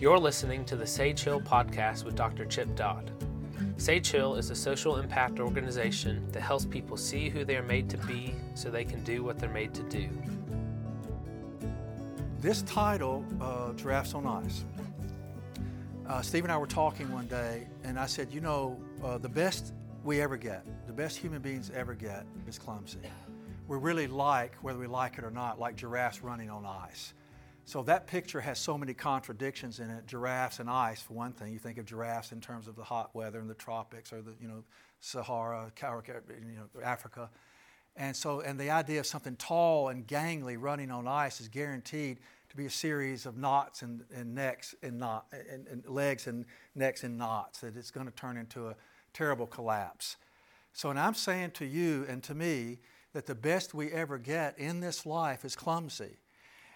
You're listening to the Sage Hill podcast with Dr. Chip Dodd. Sage Hill is a social impact organization that helps people see who they are made to be so they can do what they're made to do. This title, uh, Giraffes on Ice, uh, Steve and I were talking one day, and I said, You know, uh, the best we ever get, the best human beings ever get, is clumsy. We're really like, whether we like it or not, like giraffes running on ice. So that picture has so many contradictions in it. Giraffes and ice, for one thing. You think of giraffes in terms of the hot weather in the tropics or the you know Sahara, you know Africa, and so and the idea of something tall and gangly running on ice is guaranteed to be a series of knots and, and necks and knot and, and legs and necks and knots. That it's going to turn into a terrible collapse. So, and I'm saying to you and to me that the best we ever get in this life is clumsy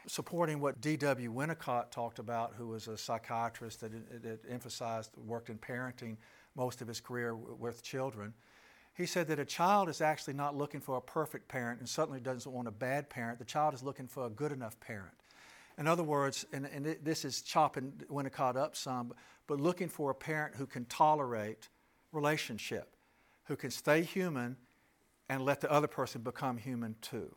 supporting what D.W. Winnicott talked about, who was a psychiatrist that, that emphasized, worked in parenting most of his career with children. He said that a child is actually not looking for a perfect parent and certainly doesn't want a bad parent. The child is looking for a good enough parent. In other words, and, and this is chopping Winnicott up some, but looking for a parent who can tolerate relationship, who can stay human and let the other person become human too.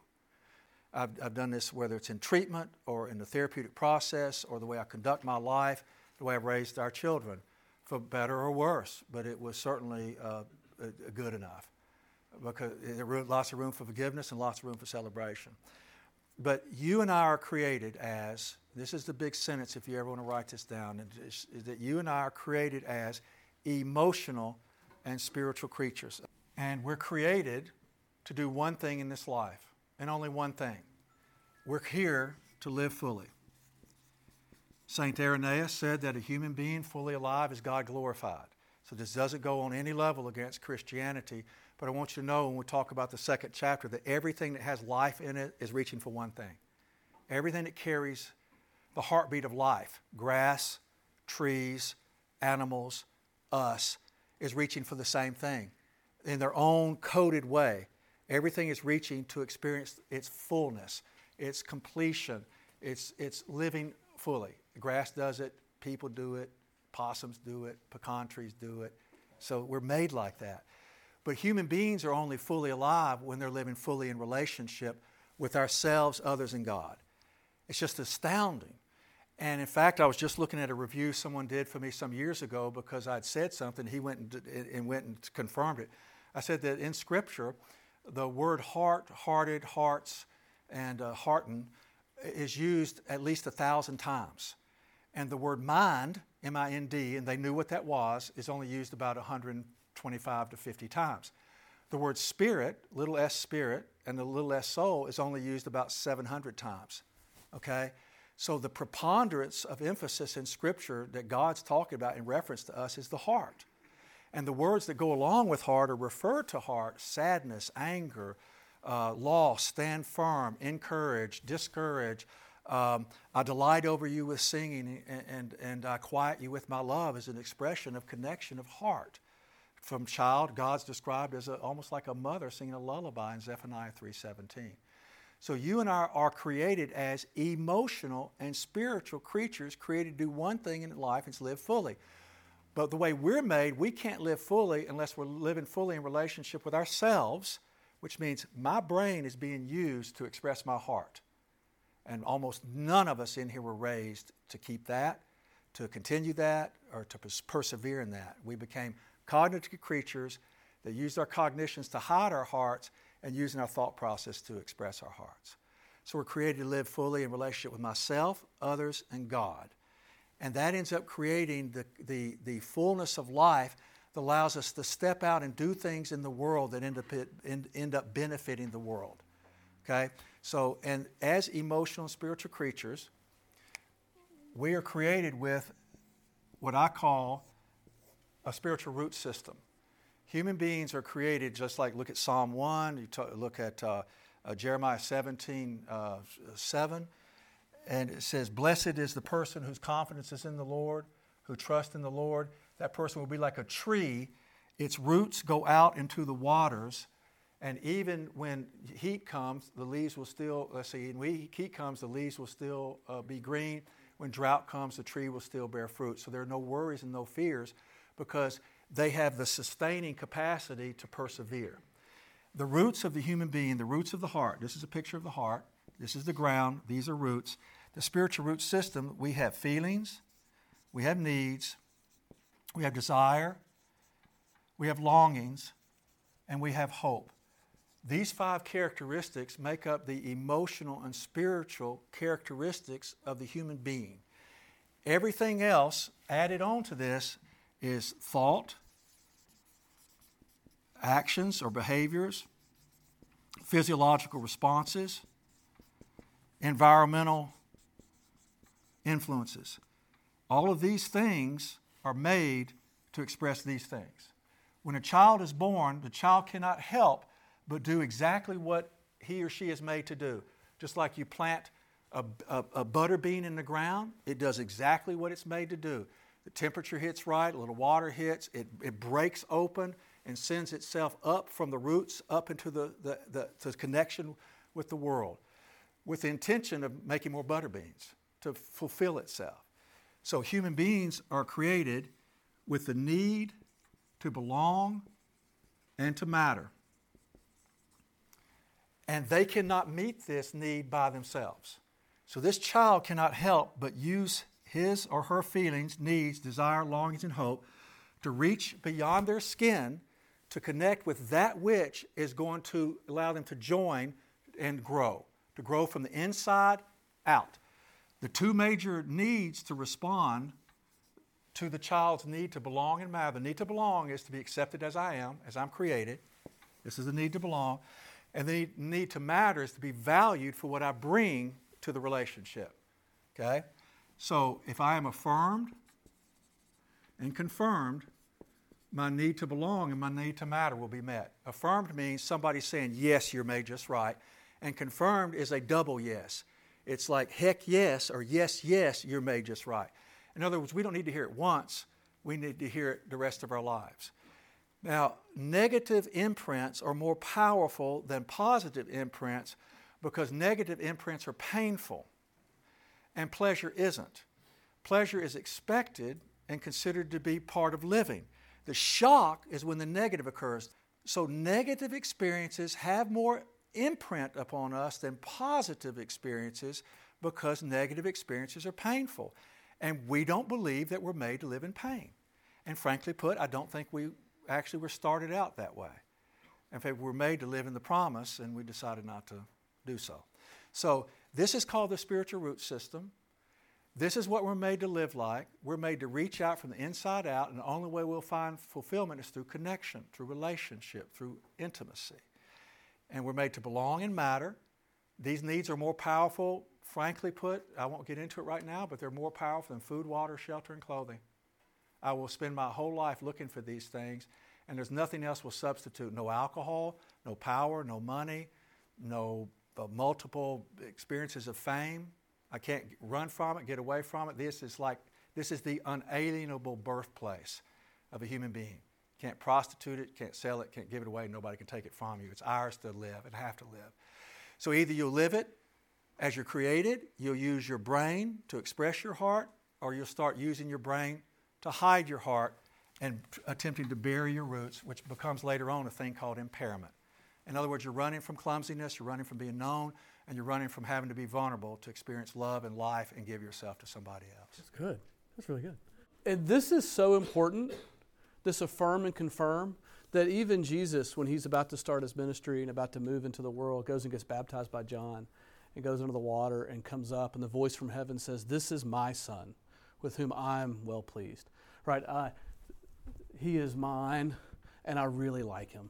I've, I've done this whether it's in treatment or in the therapeutic process or the way I conduct my life, the way I've raised our children, for better or worse. But it was certainly uh, good enough because there was lots of room for forgiveness and lots of room for celebration. But you and I are created as this is the big sentence if you ever want to write this down is that you and I are created as emotional and spiritual creatures. And we're created to do one thing in this life and only one thing we're here to live fully. St. Irenaeus said that a human being fully alive is God glorified. So this doesn't go on any level against Christianity, but I want you to know when we talk about the second chapter that everything that has life in it is reaching for one thing. Everything that carries the heartbeat of life, grass, trees, animals, us, is reaching for the same thing in their own coded way. Everything is reaching to experience its fullness, its completion, its, its living fully. Grass does it, people do it, possums do it, pecan trees do it. So we're made like that. But human beings are only fully alive when they're living fully in relationship with ourselves, others, and God. It's just astounding. And in fact, I was just looking at a review someone did for me some years ago because I'd said something. He went and, and went and confirmed it. I said that in Scripture, the word heart, hearted, hearts, and uh, hearten is used at least a thousand times. And the word mind, M I N D, and they knew what that was, is only used about 125 to 50 times. The word spirit, little s spirit, and the little s soul is only used about 700 times. Okay? So the preponderance of emphasis in Scripture that God's talking about in reference to us is the heart. And the words that go along with heart or refer to heart sadness, anger, uh, loss, stand firm, encourage, discourage. Um, I delight over you with singing and, and, and I quiet you with my love is an expression of connection of heart. From child, God's described as a, almost like a mother singing a lullaby in Zephaniah 3.17. So you and I are created as emotional and spiritual creatures created to do one thing in life and to live fully. But the way we're made, we can't live fully unless we're living fully in relationship with ourselves, which means my brain is being used to express my heart. And almost none of us in here were raised to keep that, to continue that, or to persevere in that. We became cognitive creatures that used our cognitions to hide our hearts and using our thought process to express our hearts. So we're created to live fully in relationship with myself, others, and God. And that ends up creating the, the, the fullness of life that allows us to step out and do things in the world that end up, end up benefiting the world. Okay? So, and as emotional and spiritual creatures, we are created with what I call a spiritual root system. Human beings are created just like look at Psalm 1, you talk, look at uh, uh, Jeremiah 17 uh, 7 and it says, Blessed is the person whose confidence is in the Lord, who trusts in the Lord. That person will be like a tree its roots go out into the waters, and even when heat comes, the leaves will still, let's see, when heat comes, the leaves will still uh, be green. When drought comes, the tree will still bear fruit. So there are no worries and no fears because they have the sustaining capacity to persevere. The roots of the human being, the roots of the heart, this is a picture of the heart, this is the ground, these are roots. The spiritual root system, we have feelings, we have needs, we have desire, we have longings, and we have hope. These five characteristics make up the emotional and spiritual characteristics of the human being. Everything else added on to this is thought, actions or behaviors, physiological responses, environmental influences. All of these things are made to express these things. When a child is born, the child cannot help but do exactly what he or she is made to do. Just like you plant a, a, a, butter bean in the ground, it does exactly what it's made to do. The temperature hits right, a little water hits, it, it breaks open and sends itself up from the roots up into the, the, the, the connection with the world with the intention of making more butter beans to fulfill itself. So human beings are created with the need to belong and to matter. And they cannot meet this need by themselves. So this child cannot help but use his or her feelings, needs, desire, longings, and hope to reach beyond their skin to connect with that which is going to allow them to join and grow, to grow from the inside out. The two major needs to respond to the child's need to belong and matter. The need to belong is to be accepted as I am, as I'm created. This is the need to belong. And the need to matter is to be valued for what I bring to the relationship. Okay? So if I am affirmed and confirmed, my need to belong and my need to matter will be met. Affirmed means somebody saying, Yes, you're made just right. And confirmed is a double yes. It's like, heck yes, or yes, yes, you're made just right. In other words, we don't need to hear it once, we need to hear it the rest of our lives. Now, negative imprints are more powerful than positive imprints because negative imprints are painful and pleasure isn't. Pleasure is expected and considered to be part of living. The shock is when the negative occurs. So, negative experiences have more imprint upon us than positive experiences because negative experiences are painful. And we don't believe that we're made to live in pain. And frankly put, I don't think we actually were started out that way. In fact, we're made to live in the promise, and we decided not to do so. So, this is called the spiritual root system. This is what we're made to live like. We're made to reach out from the inside out, and the only way we'll find fulfillment is through connection, through relationship, through intimacy. And we're made to belong and matter. These needs are more powerful, frankly put. I won't get into it right now, but they're more powerful than food, water, shelter, and clothing. I will spend my whole life looking for these things, and there's nothing else will substitute. No alcohol, no power, no money, no uh, multiple experiences of fame. I can't run from it, get away from it. This is like this is the unalienable birthplace of a human being. Can't prostitute it, can't sell it, can't give it away. Nobody can take it from you. It's ours to live and have to live. So either you'll live it as you're created, you'll use your brain to express your heart, or you'll start using your brain to hide your heart and attempting to bury your roots, which becomes later on a thing called impairment. In other words, you're running from clumsiness, you're running from being known, and you're running from having to be vulnerable to experience love and life and give yourself to somebody else. That's good. That's really good. And this is so important, this affirm and confirm, that even Jesus, when he's about to start his ministry and about to move into the world, goes and gets baptized by John and goes into the water and comes up, and the voice from heaven says, This is my son with whom I'm well pleased right? Uh, he is mine, and I really like him,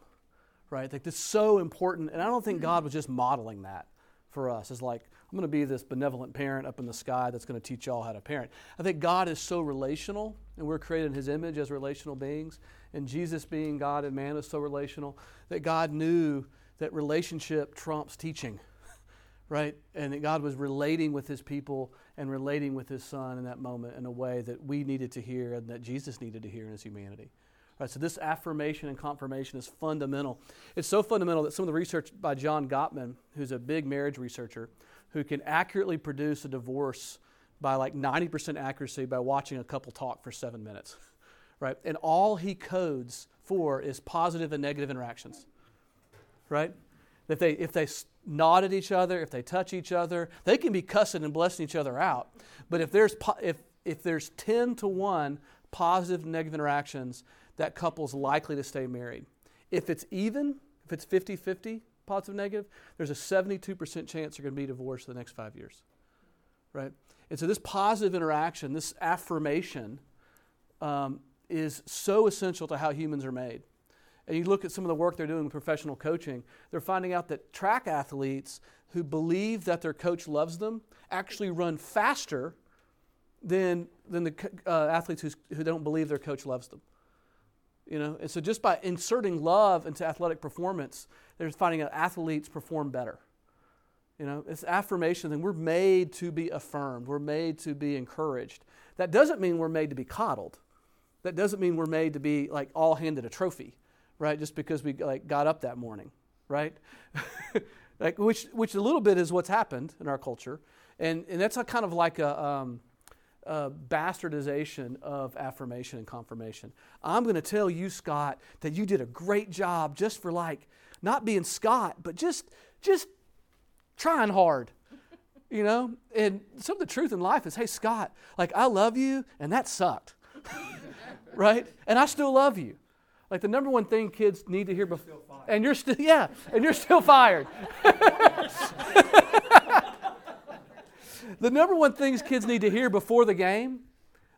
right? Like this is so important, and I don't think God was just modeling that for us. is like I'm going to be this benevolent parent up in the sky that's going to teach y'all how to parent. I think God is so relational, and we're created in His image as relational beings. And Jesus, being God and man, is so relational that God knew that relationship trumps teaching right? And that God was relating with his people and relating with his son in that moment in a way that we needed to hear and that Jesus needed to hear in his humanity, Right, so this affirmation and confirmation is fundamental. It's so fundamental that some of the research by John Gottman, who's a big marriage researcher, who can accurately produce a divorce by like 90% accuracy by watching a couple talk for seven minutes. Right? And all he codes for is positive and negative interactions. Right? If they, if they nod at each other, if they touch each other, they can be cussing and blessing each other out. But if there's, if, if there's 10 to 1 positive and negative interactions, that couple's likely to stay married. If it's even, if it's 50 50 positive negative, there's a 72% chance they're going to be divorced in the next five years. Right? And so this positive interaction, this affirmation, um, is so essential to how humans are made. And you look at some of the work they're doing with professional coaching, they're finding out that track athletes who believe that their coach loves them actually run faster than, than the uh, athletes who don't believe their coach loves them. You know, and so just by inserting love into athletic performance, they're finding out athletes perform better. You know, it's affirmation, and we're made to be affirmed. We're made to be encouraged. That doesn't mean we're made to be coddled. That doesn't mean we're made to be like all handed a trophy, right? Just because we like got up that morning, right? like which which a little bit is what's happened in our culture, and and that's a kind of like a. Um, uh, bastardization of affirmation and confirmation. I'm going to tell you, Scott, that you did a great job just for like not being Scott, but just just trying hard. You know? And some of the truth in life is, hey, Scott, like I love you, and that sucked. right? And I still love you. Like the number one thing kids need to hear before. And you're still, yeah, and you're still fired. the number one things kids need to hear before the game,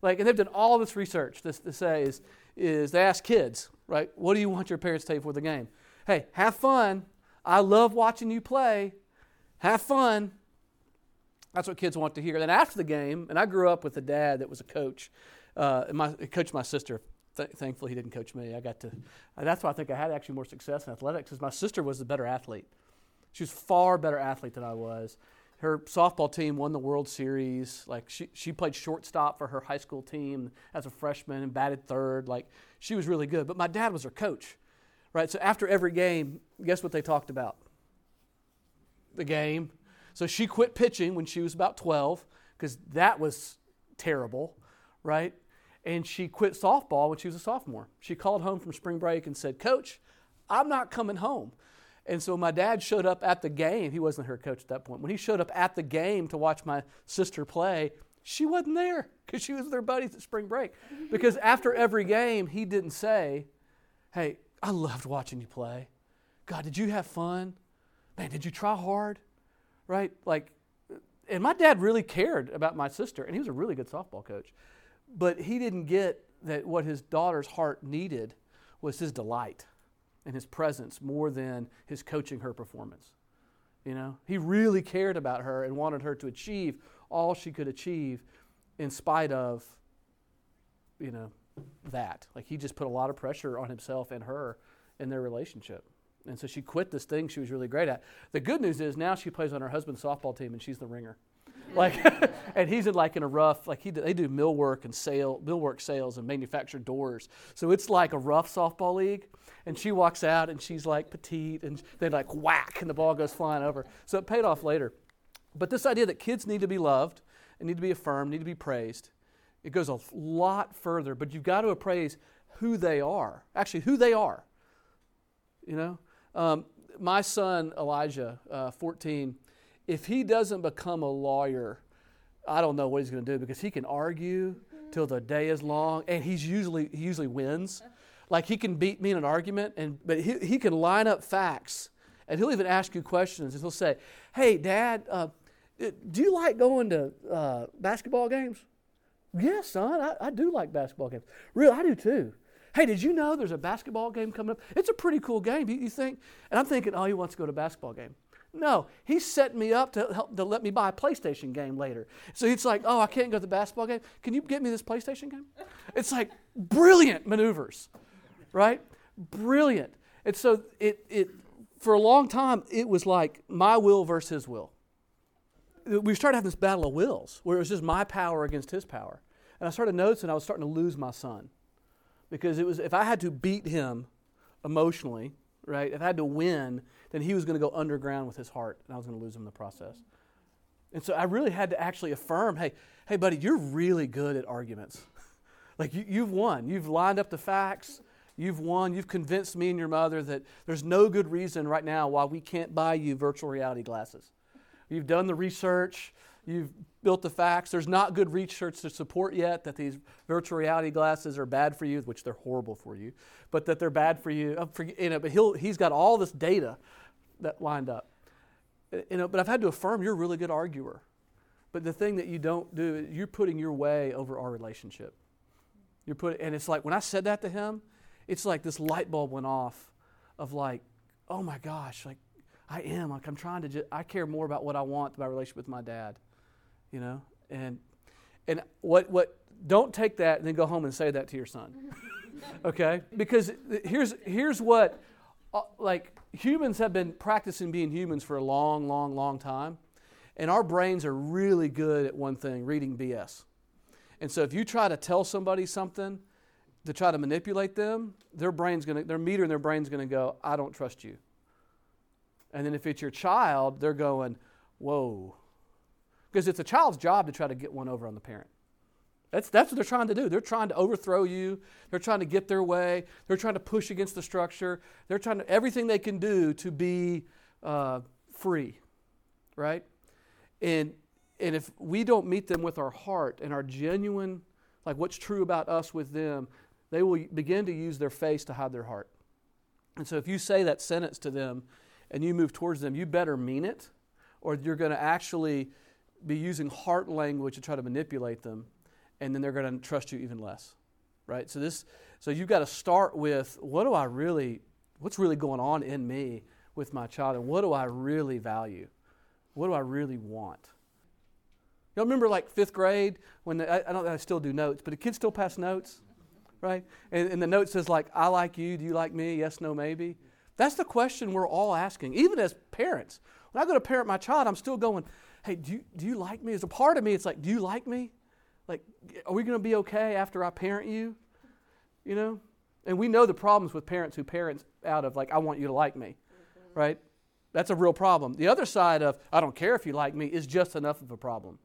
like, and they've done all this research to, to say is, is they ask kids, right, what do you want your parents to you before the game? Hey, have fun. I love watching you play. Have fun. That's what kids want to hear. Then after the game, and I grew up with a dad that was a coach, uh, my coached my sister. Th- thankfully, he didn't coach me. I got to. That's why I think I had actually more success in athletics, because my sister was the better athlete. She was far better athlete than I was her softball team won the World Series. Like she, she played shortstop for her high school team as a freshman and batted third. Like she was really good. But my dad was her coach, right? So after every game, guess what they talked about? The game. So she quit pitching when she was about 12 because that was terrible, right? And she quit softball when she was a sophomore. She called home from spring break and said, Coach, I'm not coming home. And so my dad showed up at the game. He wasn't her coach at that point. When he showed up at the game to watch my sister play, she wasn't there because she was with her buddies at spring break. Because after every game, he didn't say, Hey, I loved watching you play. God, did you have fun? Man, did you try hard? Right? Like, and my dad really cared about my sister, and he was a really good softball coach. But he didn't get that what his daughter's heart needed was his delight and his presence more than his coaching her performance. You know, he really cared about her and wanted her to achieve all she could achieve in spite of, you know, that. Like he just put a lot of pressure on himself and her in their relationship. And so she quit this thing she was really great at. The good news is now she plays on her husband's softball team and she's the ringer like, and he's in like in a rough, like he they do millwork and sale, millwork sales and manufacture doors. So it's like a rough softball league. And she walks out and she's like petite and then like whack and the ball goes flying over. So it paid off later. But this idea that kids need to be loved and need to be affirmed, need to be praised, it goes a lot further. But you've got to appraise who they are. Actually, who they are. You know, um, my son Elijah, uh, 14 if he doesn't become a lawyer, I don't know what he's going to do because he can argue till the day is long, and he's usually he usually wins. Like he can beat me in an argument, and but he, he can line up facts, and he'll even ask you questions, and he'll say, "Hey, Dad, uh, do you like going to uh, basketball games?" Yes, son, I, I do like basketball games. Really, I do too. Hey, did you know there's a basketball game coming up? It's a pretty cool game. You, you think? And I'm thinking, oh, he wants to go to a basketball game. No, he's setting me up to help to let me buy a PlayStation game later. So it's like, oh, I can't go to the basketball game. Can you get me this PlayStation game? It's like brilliant maneuvers, right? Brilliant. And so it it for a long time it was like my will versus his will. We started having this battle of wills where it was just my power against his power. And I started noticing I was starting to lose my son because it was if I had to beat him emotionally, right? If I had to win, then he was going to go underground with his heart, and I was going to lose him in the process. And so I really had to actually affirm, hey, hey, buddy, you're really good at arguments. like you, you've won. You've lined up the facts. You've won. You've convinced me and your mother that there's no good reason right now why we can't buy you virtual reality glasses. You've done the research. You've built the facts. There's not good research to support yet that these virtual reality glasses are bad for you, which they're horrible for you, but that they're bad for you. Uh, for, you know, but he'll, he's got all this data that lined up. Uh, you know, but I've had to affirm you're a really good arguer. But the thing that you don't do, you're putting your way over our relationship. You're putting, and it's like when I said that to him, it's like this light bulb went off of like, oh my gosh, like I am like I'm trying to just I care more about what I want my relationship with my dad you know? And and what what don't take that and then go home and say that to your son okay? Because here's here's what uh, like humans have been practicing being humans for a long long long time and our brains are really good at one thing reading bs and so if you try to tell somebody something to try to manipulate them their brain's going to their meter in their brain's going to go i don't trust you. And then if it's your child they're going whoa because it's a child's job to try to get one over on the parent. That's, that's what they're trying to do. They're trying to overthrow you. They're trying to get their way. They're trying to push against the structure. They're trying to, everything they can do to be uh, free, right? And, and if we don't meet them with our heart and our genuine, like what's true about us with them, they will begin to use their face to hide their heart. And so if you say that sentence to them and you move towards them, you better mean it, or you're going to actually be using heart language to try to manipulate them, and then they're going to trust you even less, right? So this, so you've got to start with what do I really, what's really going on in me with my child, and what do I really value? What do I really want? Y'all remember like fifth grade when the, I, I, don't I still do notes, but the kids still pass notes, right? And, and the note says like, "I like you. Do you like me? Yes, no, maybe." That's the question we're all asking, even as parents. When I go to parent my child, I'm still going, hey, do you, do you like me? As a part of me, it's like, do you like me? Like, are we going to be okay after I parent you? You know? And we know the problems with parents who parent out of, like, I want you to like me, mm-hmm. right? That's a real problem. The other side of, I don't care if you like me, is just enough of a problem.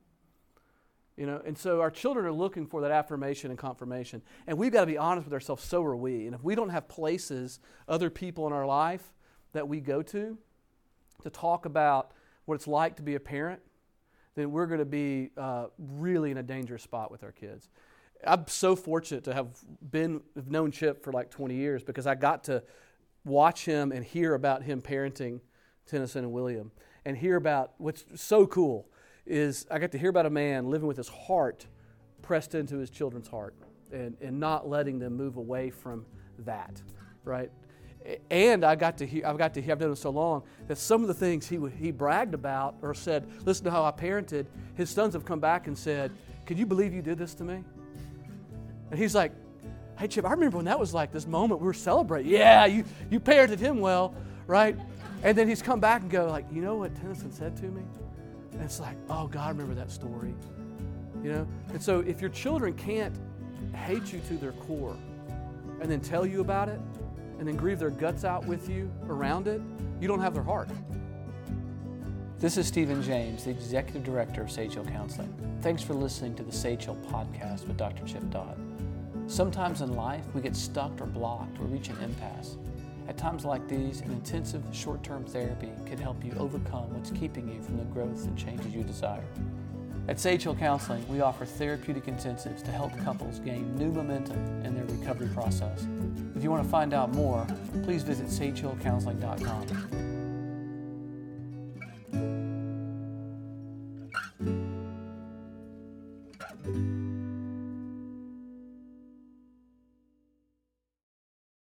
You know, and so our children are looking for that affirmation and confirmation. And we've got to be honest with ourselves, so are we. And if we don't have places, other people in our life that we go to to talk about what it's like to be a parent, then we're going to be uh, really in a dangerous spot with our kids. I'm so fortunate to have been have known Chip for like 20 years because I got to watch him and hear about him parenting Tennyson and William and hear about what's so cool is I got to hear about a man living with his heart pressed into his children's heart and, and not letting them move away from that, right? And I got to hear, I've got to hear, I've done it so long, that some of the things he, he bragged about or said, listen to how I parented, his sons have come back and said, Can you believe you did this to me? And he's like, Hey, Chip, I remember when that was like this moment we were celebrating. Yeah, you, you parented him well, right? And then he's come back and go, like, you know what Tennyson said to me? And it's like, oh, God, I remember that story. You know? And so if your children can't hate you to their core and then tell you about it, and then grieve their guts out with you around it, you don't have their heart. This is Stephen James, the Executive Director of Sage Hill Counseling. Thanks for listening to the Sage Hill podcast with Dr. Chip Dodd. Sometimes in life, we get stuck or blocked or reach an impasse. At times like these, an intensive short term therapy can help you overcome what's keeping you from the growth and changes you desire. At Sage Hill Counseling, we offer therapeutic intensives to help couples gain new momentum in their recovery process. If you want to find out more, please visit sagehillcounseling.com.